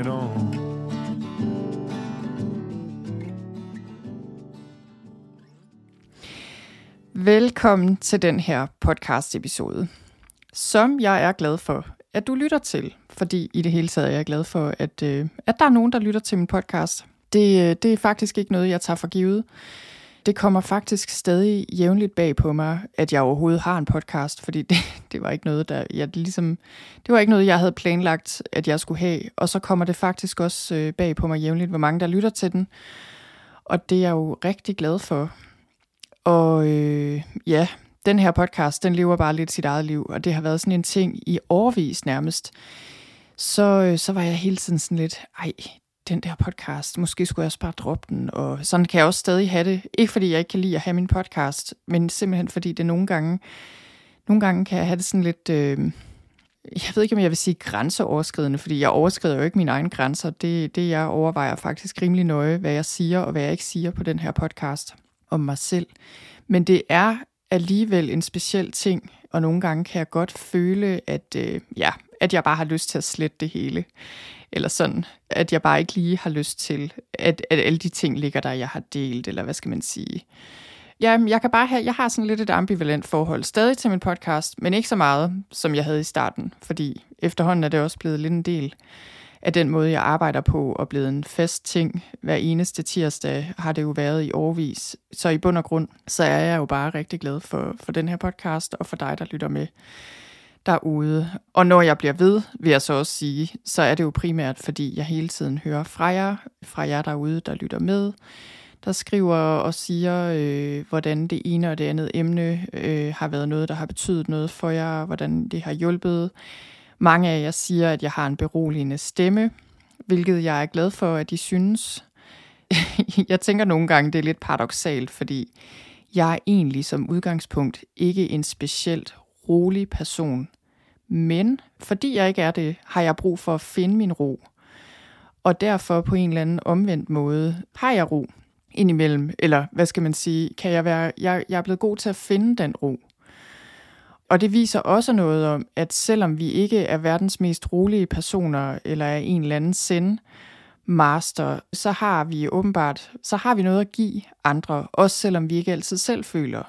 it on Velkommen til den her podcast episode, som jeg er glad for, at du lytter til, fordi i det hele taget er jeg glad for, at, øh, at der er nogen, der lytter til min podcast. Det, øh, det er faktisk ikke noget, jeg tager for givet. Det kommer faktisk stadig jævnligt bag på mig, at jeg overhovedet har en podcast, fordi det, det var ikke noget, der jeg ligesom, det var ikke noget, jeg havde planlagt, at jeg skulle have. Og så kommer det faktisk også øh, bag på mig jævnligt, hvor mange der lytter til den. Og det er jeg jo rigtig glad for. Og øh, ja, den her podcast, den lever bare lidt sit eget liv, og det har været sådan en ting i årvis nærmest. Så, øh, så var jeg hele tiden sådan lidt, ej, den der podcast, måske skulle jeg også bare droppe den, og sådan kan jeg også stadig have det. Ikke fordi jeg ikke kan lide at have min podcast, men simpelthen fordi det nogle gange, nogle gange kan jeg have det sådan lidt, øh, jeg ved ikke, om jeg vil sige grænseoverskridende, fordi jeg overskrider jo ikke mine egne grænser. Det, det jeg overvejer faktisk rimelig nøje, hvad jeg siger og hvad jeg ikke siger på den her podcast om mig selv. Men det er alligevel en speciel ting, og nogle gange kan jeg godt føle, at, øh, ja, at jeg bare har lyst til at slette det hele. Eller sådan, at jeg bare ikke lige har lyst til, at, at alle de ting ligger der, jeg har delt, eller hvad skal man sige. Ja, jeg kan bare have, jeg har sådan lidt et ambivalent forhold stadig til min podcast, men ikke så meget, som jeg havde i starten, fordi efterhånden er det også blevet lidt en del af den måde, jeg arbejder på, og blevet en fast ting. Hver eneste tirsdag har det jo været i årvis. Så i bund og grund, så er jeg jo bare rigtig glad for, for den her podcast, og for dig, der lytter med derude. Og når jeg bliver ved, vil jeg så også sige, så er det jo primært, fordi jeg hele tiden hører fra jer, fra jer derude, der lytter med, der skriver og siger, øh, hvordan det ene og det andet emne øh, har været noget, der har betydet noget for jer, hvordan det har hjulpet. Mange af jer siger, at jeg har en beroligende stemme, hvilket jeg er glad for, at de synes. jeg tænker nogle gange, det er lidt paradoxalt, fordi jeg er egentlig som udgangspunkt ikke en specielt rolig person. Men fordi jeg ikke er det, har jeg brug for at finde min ro. Og derfor på en eller anden omvendt måde har jeg ro indimellem. Eller hvad skal man sige, kan jeg være, jeg, jeg er blevet god til at finde den ro. Og det viser også noget om, at selvom vi ikke er verdens mest rolige personer, eller er en eller anden send master, så har vi åbenbart, så har vi noget at give andre, også selvom vi ikke altid selv føler,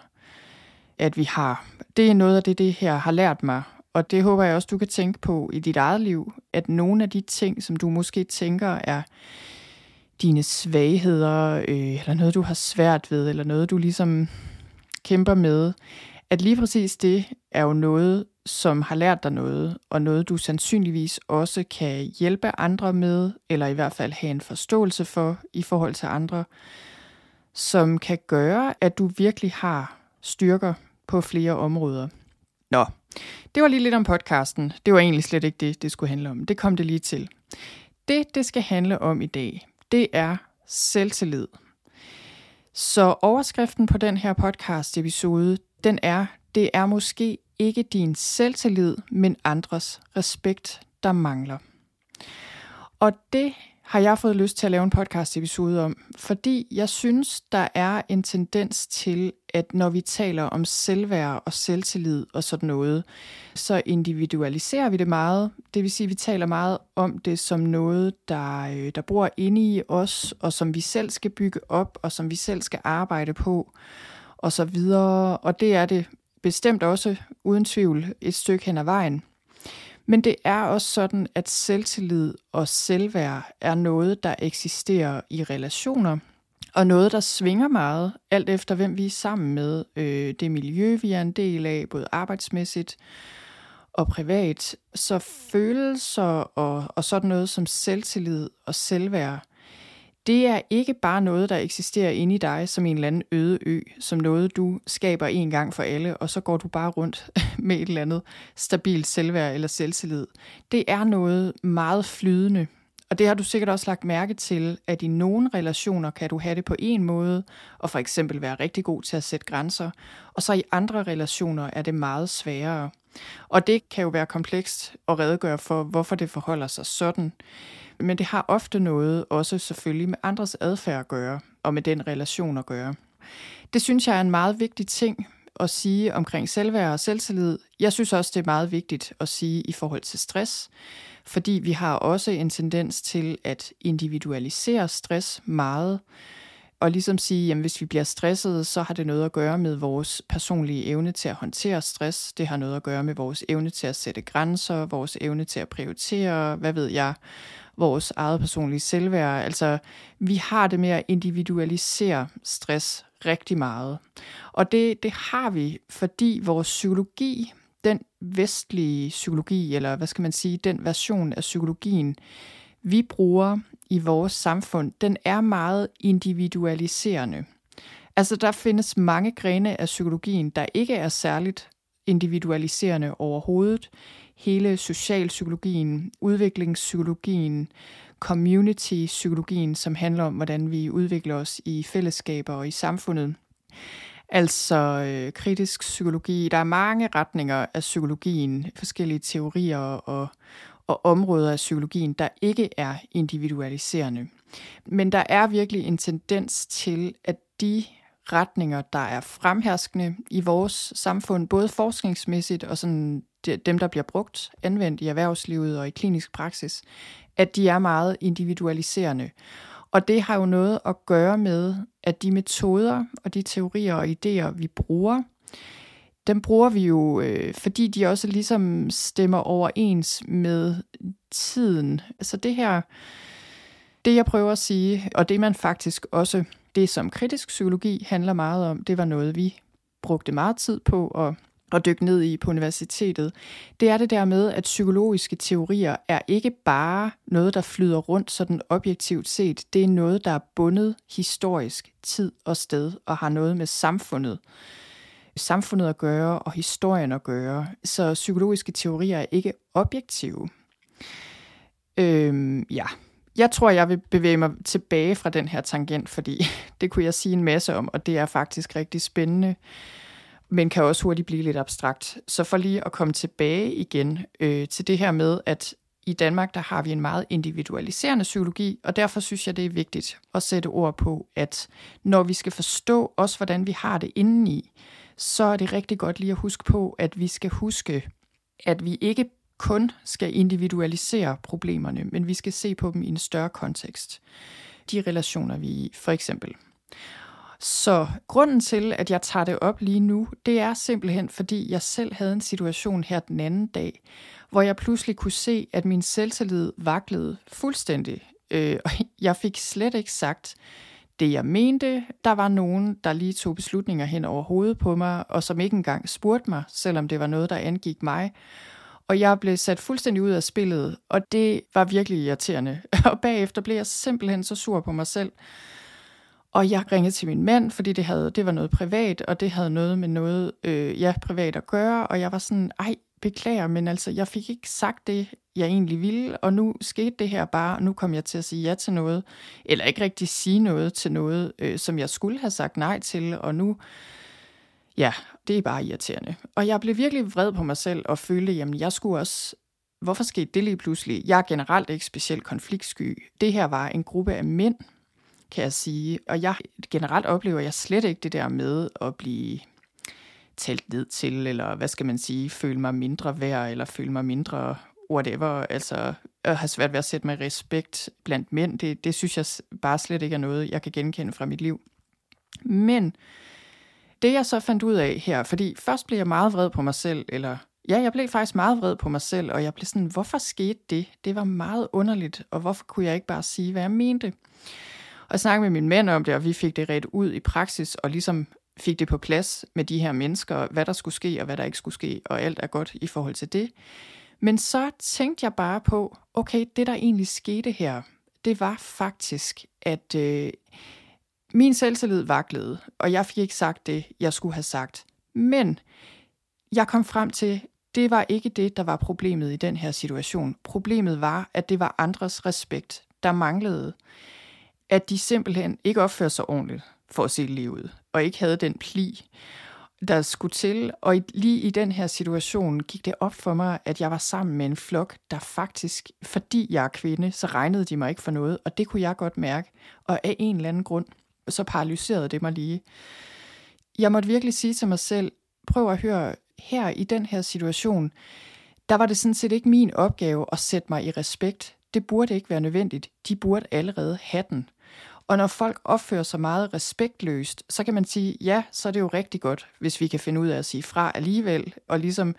at vi har. Det er noget af det, det her har lært mig, og det håber jeg også, du kan tænke på i dit eget liv, at nogle af de ting, som du måske tænker er dine svagheder, øh, eller noget, du har svært ved, eller noget, du ligesom kæmper med, at lige præcis det er jo noget, som har lært dig noget, og noget du sandsynligvis også kan hjælpe andre med, eller i hvert fald have en forståelse for i forhold til andre, som kan gøre, at du virkelig har styrker på flere områder. Nå, det var lige lidt om podcasten. Det var egentlig slet ikke det, det skulle handle om. Det kom det lige til. Det, det skal handle om i dag, det er selvtillid. Så overskriften på den her podcast episode, den er, det er måske ikke din selvtillid, men andres respekt, der mangler. Og det har jeg fået lyst til at lave en podcast episode om, fordi jeg synes, der er en tendens til, at når vi taler om selvværd og selvtillid og sådan noget, så individualiserer vi det meget. Det vil sige, at vi taler meget om det som noget, der, øh, der bor inde i os, og som vi selv skal bygge op, og som vi selv skal arbejde på, og så videre. Og det er det bestemt også, uden tvivl, et stykke hen ad vejen. Men det er også sådan, at selvtillid og selvværd er noget, der eksisterer i relationer, og noget, der svinger meget, alt efter hvem vi er sammen med. Øh, det miljø, vi er en del af, både arbejdsmæssigt og privat. Så følelser og, og sådan noget som selvtillid og selvværd, det er ikke bare noget, der eksisterer inde i dig som en eller anden øde ø, som noget, du skaber en gang for alle, og så går du bare rundt med et eller andet stabilt selvværd eller selvtillid. Det er noget meget flydende, og det har du sikkert også lagt mærke til, at i nogle relationer kan du have det på en måde, og for eksempel være rigtig god til at sætte grænser, og så i andre relationer er det meget sværere. Og det kan jo være komplekst at redegøre for, hvorfor det forholder sig sådan. Men det har ofte noget også selvfølgelig med andres adfærd at gøre, og med den relation at gøre. Det synes jeg er en meget vigtig ting at sige omkring selvværd og selvtillid. Jeg synes også, det er meget vigtigt at sige i forhold til stress, fordi vi har også en tendens til at individualisere stress meget, og ligesom sige, at hvis vi bliver stresset, så har det noget at gøre med vores personlige evne til at håndtere stress. Det har noget at gøre med vores evne til at sætte grænser, vores evne til at prioritere, hvad ved jeg, vores eget personlige selvværd. Altså, vi har det med at individualisere stress rigtig meget. Og det, det har vi, fordi vores psykologi, den vestlige psykologi, eller hvad skal man sige, den version af psykologien, vi bruger i vores samfund, den er meget individualiserende. Altså der findes mange grene af psykologien, der ikke er særligt individualiserende overhovedet. Hele socialpsykologien, udviklingspsykologien, community-psykologien, som handler om, hvordan vi udvikler os i fællesskaber og i samfundet. Altså øh, kritisk psykologi. Der er mange retninger af psykologien, forskellige teorier og, og områder af psykologien, der ikke er individualiserende. Men der er virkelig en tendens til, at de retninger, der er fremherskende i vores samfund, både forskningsmæssigt og sådan dem, der bliver brugt, anvendt i erhvervslivet og i klinisk praksis, at de er meget individualiserende. Og det har jo noget at gøre med, at de metoder og de teorier og idéer, vi bruger, dem bruger vi jo, øh, fordi de også ligesom stemmer overens med tiden. Altså det her, det jeg prøver at sige, og det man faktisk også, det som kritisk psykologi handler meget om, det var noget, vi brugte meget tid på at, at dykke ned i på universitetet. Det er det der med, at psykologiske teorier er ikke bare noget, der flyder rundt sådan objektivt set. Det er noget, der er bundet historisk tid og sted og har noget med samfundet samfundet at gøre og historien at gøre. Så psykologiske teorier er ikke objektive. Øhm, ja, jeg tror, jeg vil bevæge mig tilbage fra den her tangent, fordi det kunne jeg sige en masse om, og det er faktisk rigtig spændende, men kan også hurtigt blive lidt abstrakt. Så for lige at komme tilbage igen øh, til det her med, at i Danmark, der har vi en meget individualiserende psykologi, og derfor synes jeg, det er vigtigt at sætte ord på, at når vi skal forstå også, hvordan vi har det indeni, så er det rigtig godt lige at huske på, at vi skal huske, at vi ikke kun skal individualisere problemerne, men vi skal se på dem i en større kontekst. De relationer, vi er i, for eksempel. Så grunden til, at jeg tager det op lige nu, det er simpelthen, fordi jeg selv havde en situation her den anden dag, hvor jeg pludselig kunne se, at min selvtillid vaklede fuldstændig. Øh, og jeg fik slet ikke sagt, det, jeg mente. Der var nogen, der lige tog beslutninger hen over hovedet på mig, og som ikke engang spurgte mig, selvom det var noget, der angik mig. Og jeg blev sat fuldstændig ud af spillet, og det var virkelig irriterende. Og bagefter blev jeg simpelthen så sur på mig selv. Og jeg ringede til min mand, fordi det, havde, det var noget privat, og det havde noget med noget øh, ja, privat at gøre. Og jeg var sådan, ej, beklager, men altså, jeg fik ikke sagt det, jeg egentlig ville, og nu skete det her bare, og nu kom jeg til at sige ja til noget, eller ikke rigtig sige noget til noget, øh, som jeg skulle have sagt nej til, og nu, ja, det er bare irriterende. Og jeg blev virkelig vred på mig selv, og følte, jamen, jeg skulle også, hvorfor skete det lige pludselig? Jeg er generelt ikke specielt konfliktsky. Det her var en gruppe af mænd, kan jeg sige, og jeg generelt oplever jeg slet ikke det der med at blive talt ned til, eller hvad skal man sige, føle mig mindre værd, eller føle mig mindre whatever, altså at have svært ved at sætte mig respekt blandt mænd, det, det synes jeg bare slet ikke er noget, jeg kan genkende fra mit liv. Men det jeg så fandt ud af her, fordi først blev jeg meget vred på mig selv, eller ja, jeg blev faktisk meget vred på mig selv, og jeg blev sådan, hvorfor skete det? Det var meget underligt, og hvorfor kunne jeg ikke bare sige, hvad jeg mente? Og jeg snakkede med min mænd om det, og vi fik det ret ud i praksis, og ligesom fik det på plads med de her mennesker, hvad der skulle ske og hvad der ikke skulle ske, og alt er godt i forhold til det. Men så tænkte jeg bare på, okay, det der egentlig skete her, det var faktisk, at øh, min selvtillid vaklede, og jeg fik ikke sagt det, jeg skulle have sagt. Men jeg kom frem til, det var ikke det, der var problemet i den her situation. Problemet var, at det var andres respekt, der manglede. At de simpelthen ikke opførte sig ordentligt for at se livet, og ikke havde den pli, der skulle til. Og lige i den her situation gik det op for mig, at jeg var sammen med en flok, der faktisk, fordi jeg er kvinde, så regnede de mig ikke for noget, og det kunne jeg godt mærke. Og af en eller anden grund, så paralyserede det mig lige. Jeg måtte virkelig sige til mig selv, prøv at høre, her i den her situation, der var det sådan set ikke min opgave at sætte mig i respekt. Det burde ikke være nødvendigt. De burde allerede have den. Og når folk opfører sig meget respektløst, så kan man sige, ja, så er det jo rigtig godt, hvis vi kan finde ud af at sige fra alligevel, og ligesom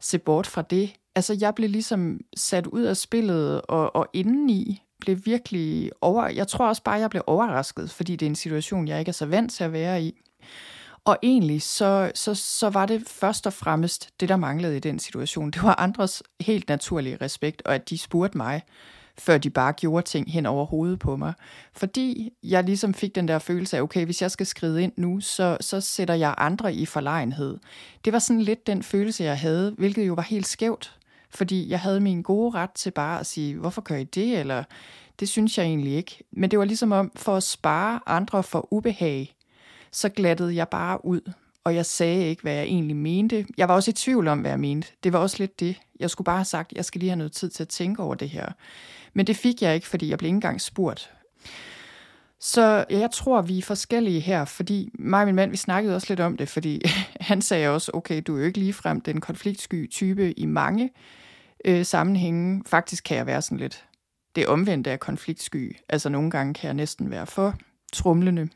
se bort fra det. Altså, jeg blev ligesom sat ud af spillet, og, og indeni blev virkelig over... Jeg tror også bare, jeg blev overrasket, fordi det er en situation, jeg ikke er så vant til at være i. Og egentlig så, så, så var det først og fremmest det, der manglede i den situation. Det var andres helt naturlige respekt, og at de spurgte mig, før de bare gjorde ting hen over hovedet på mig. Fordi jeg ligesom fik den der følelse af, okay, hvis jeg skal skride ind nu, så, så sætter jeg andre i forlegenhed. Det var sådan lidt den følelse, jeg havde, hvilket jo var helt skævt. Fordi jeg havde min gode ret til bare at sige, hvorfor gør I det? Eller det synes jeg egentlig ikke. Men det var ligesom om, for at spare andre for ubehag, så glattede jeg bare ud, og jeg sagde ikke, hvad jeg egentlig mente. Jeg var også i tvivl om, hvad jeg mente. Det var også lidt det. Jeg skulle bare have sagt, jeg skal lige have noget tid til at tænke over det her. Men det fik jeg ikke, fordi jeg blev ikke engang spurgt. Så jeg tror, vi er forskellige her, fordi mig og min mand, vi snakkede også lidt om det, fordi han sagde også, okay, du er jo ikke ligefrem den konfliktsky type i mange øh, sammenhænge. Faktisk kan jeg være sådan lidt det omvendte af konfliktsky. Altså nogle gange kan jeg næsten være for trumlende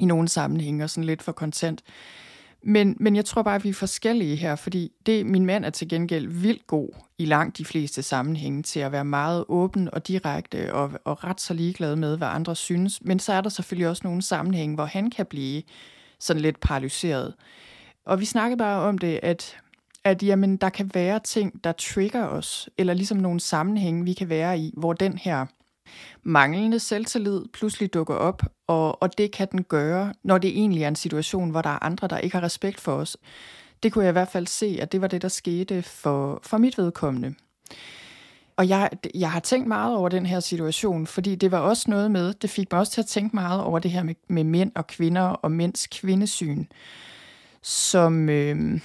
i nogle sammenhænge og sådan lidt for kontant. Men, men jeg tror bare, at vi er forskellige her, fordi det, min mand er til gengæld vildt god i langt de fleste sammenhænge til at være meget åben og direkte og, og ret så ligeglad med, hvad andre synes. Men så er der selvfølgelig også nogle sammenhænge, hvor han kan blive sådan lidt paralyseret. Og vi snakkede bare om det, at, at jamen, der kan være ting, der trigger os, eller ligesom nogle sammenhænge, vi kan være i, hvor den her manglende selvtillid pludselig dukker op, og, og det kan den gøre, når det egentlig er en situation, hvor der er andre, der ikke har respekt for os. Det kunne jeg i hvert fald se, at det var det, der skete for, for mit vedkommende. Og jeg, jeg har tænkt meget over den her situation, fordi det var også noget med, det fik mig også til at tænke meget over det her med, med mænd og kvinder og mænds kvindesyn, som... Øh,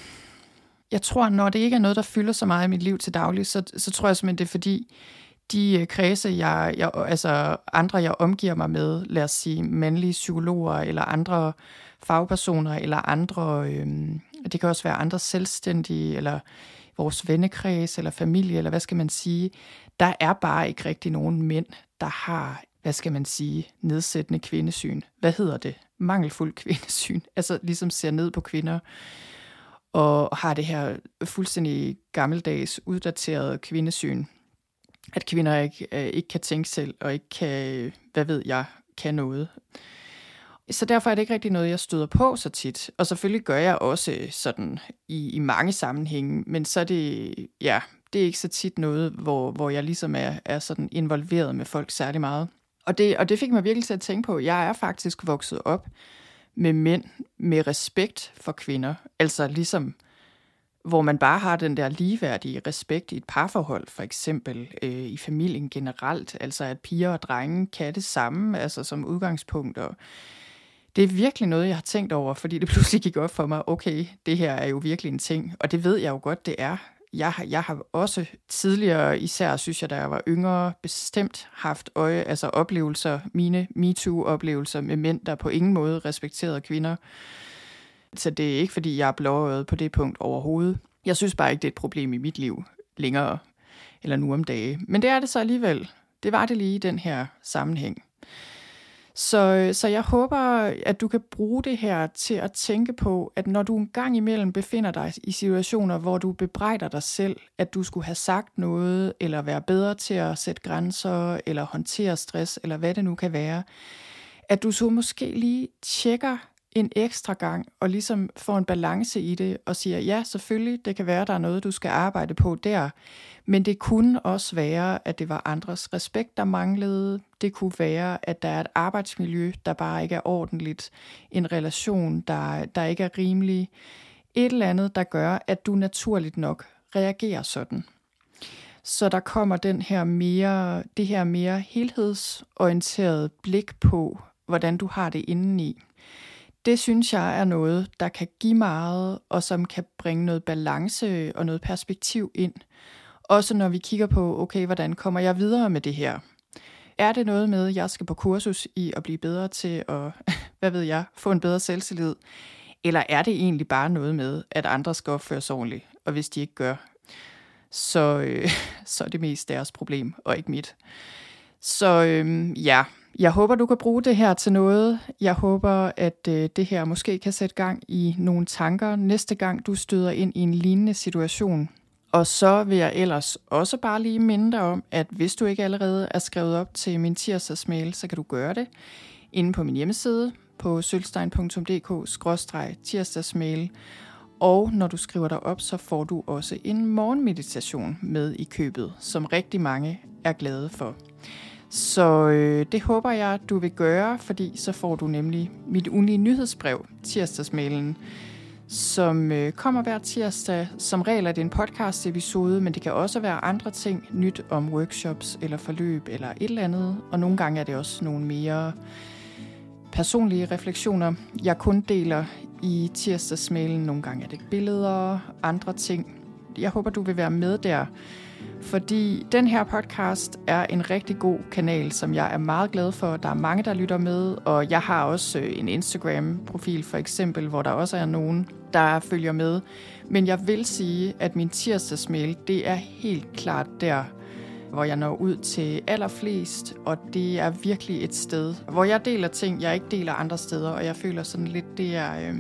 jeg tror, når det ikke er noget, der fylder så meget i mit liv til daglig, så, så tror jeg simpelthen, det er fordi, de øh, kredse, jeg, jeg, altså andre, jeg omgiver mig med, lad os sige mandlige psykologer eller andre fagpersoner eller andre, øhm, det kan også være andre selvstændige eller vores vennekreds eller familie, eller hvad skal man sige, der er bare ikke rigtig nogen mænd, der har, hvad skal man sige, nedsættende kvindesyn. Hvad hedder det? Mangelfuld kvindesyn. Altså ligesom ser ned på kvinder og har det her fuldstændig gammeldags, uddaterede kvindesyn at kvinder ikke, øh, ikke kan tænke selv, og ikke kan, hvad ved jeg, kan noget. Så derfor er det ikke rigtig noget, jeg støder på så tit. Og selvfølgelig gør jeg også sådan i, i mange sammenhænge, men så er det, ja, det er ikke så tit noget, hvor, hvor jeg ligesom er, er sådan involveret med folk særlig meget. Og det, og det fik mig virkelig til at tænke på, jeg er faktisk vokset op med mænd med respekt for kvinder. Altså ligesom hvor man bare har den der ligeværdige respekt i et parforhold, for eksempel øh, i familien generelt, altså at piger og drenge kan det samme, altså som udgangspunkt. Og det er virkelig noget, jeg har tænkt over, fordi det pludselig gik op for mig, okay, det her er jo virkelig en ting, og det ved jeg jo godt, det er. Jeg har, jeg har også tidligere, især synes jeg, da jeg var yngre, bestemt haft øje, altså oplevelser, mine MeToo-oplevelser med mænd, der på ingen måde respekterede kvinder. Så det er ikke, fordi jeg er blåøjet på det punkt overhovedet. Jeg synes bare ikke, det er et problem i mit liv længere, eller nu om dage. Men det er det så alligevel. Det var det lige i den her sammenhæng. Så, så jeg håber, at du kan bruge det her til at tænke på, at når du en gang imellem befinder dig i situationer, hvor du bebrejder dig selv, at du skulle have sagt noget, eller være bedre til at sætte grænser, eller håndtere stress, eller hvad det nu kan være, at du så måske lige tjekker en ekstra gang og ligesom får en balance i det og siger, ja, selvfølgelig, det kan være, der er noget, du skal arbejde på der, men det kunne også være, at det var andres respekt, der manglede. Det kunne være, at der er et arbejdsmiljø, der bare ikke er ordentligt. En relation, der, der ikke er rimelig. Et eller andet, der gør, at du naturligt nok reagerer sådan. Så der kommer den her mere, det her mere helhedsorienterede blik på, hvordan du har det indeni. Det synes jeg er noget, der kan give meget, og som kan bringe noget balance og noget perspektiv ind. Også når vi kigger på, okay, hvordan kommer jeg videre med det her? Er det noget med, at jeg skal på kursus i at blive bedre til at, hvad ved jeg, få en bedre selvtillid? Eller er det egentlig bare noget med, at andre skal opføre sig ordentligt, og hvis de ikke gør, så, øh, så er det mest deres problem, og ikke mit. Så øh, ja, jeg håber, du kan bruge det her til noget. Jeg håber, at øh, det her måske kan sætte gang i nogle tanker næste gang, du støder ind i en lignende situation. Og så vil jeg ellers også bare lige minde dig om, at hvis du ikke allerede er skrevet op til min tirsdagsmail, så kan du gøre det inde på min hjemmeside på sølstein.dk-tirsdagsmail. Og når du skriver dig op, så får du også en morgenmeditation med i købet, som rigtig mange er glade for. Så øh, det håber jeg, du vil gøre, fordi så får du nemlig mit ugenlige nyhedsbrev, tirsdagsmailen, som øh, kommer hver tirsdag. Som regel er det en podcast episode, men det kan også være andre ting, nyt om workshops eller forløb eller et eller andet. Og nogle gange er det også nogle mere personlige refleksioner, jeg kun deler i tirsdagsmailen. Nogle gange er det billeder, andre ting. Jeg håber, du vil være med der fordi den her podcast er en rigtig god kanal, som jeg er meget glad for. Der er mange, der lytter med, og jeg har også øh, en Instagram-profil for eksempel, hvor der også er nogen, der følger med. Men jeg vil sige, at min tirsdagsmail, det er helt klart der, hvor jeg når ud til allerflest, og det er virkelig et sted, hvor jeg deler ting, jeg ikke deler andre steder, og jeg føler sådan lidt, det er, øh,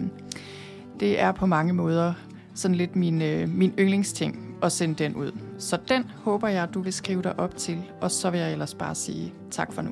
det er på mange måder sådan lidt min, øh, min yndlingsting at sende den ud. Så den håber jeg, du vil skrive dig op til, og så vil jeg ellers bare sige tak for nu.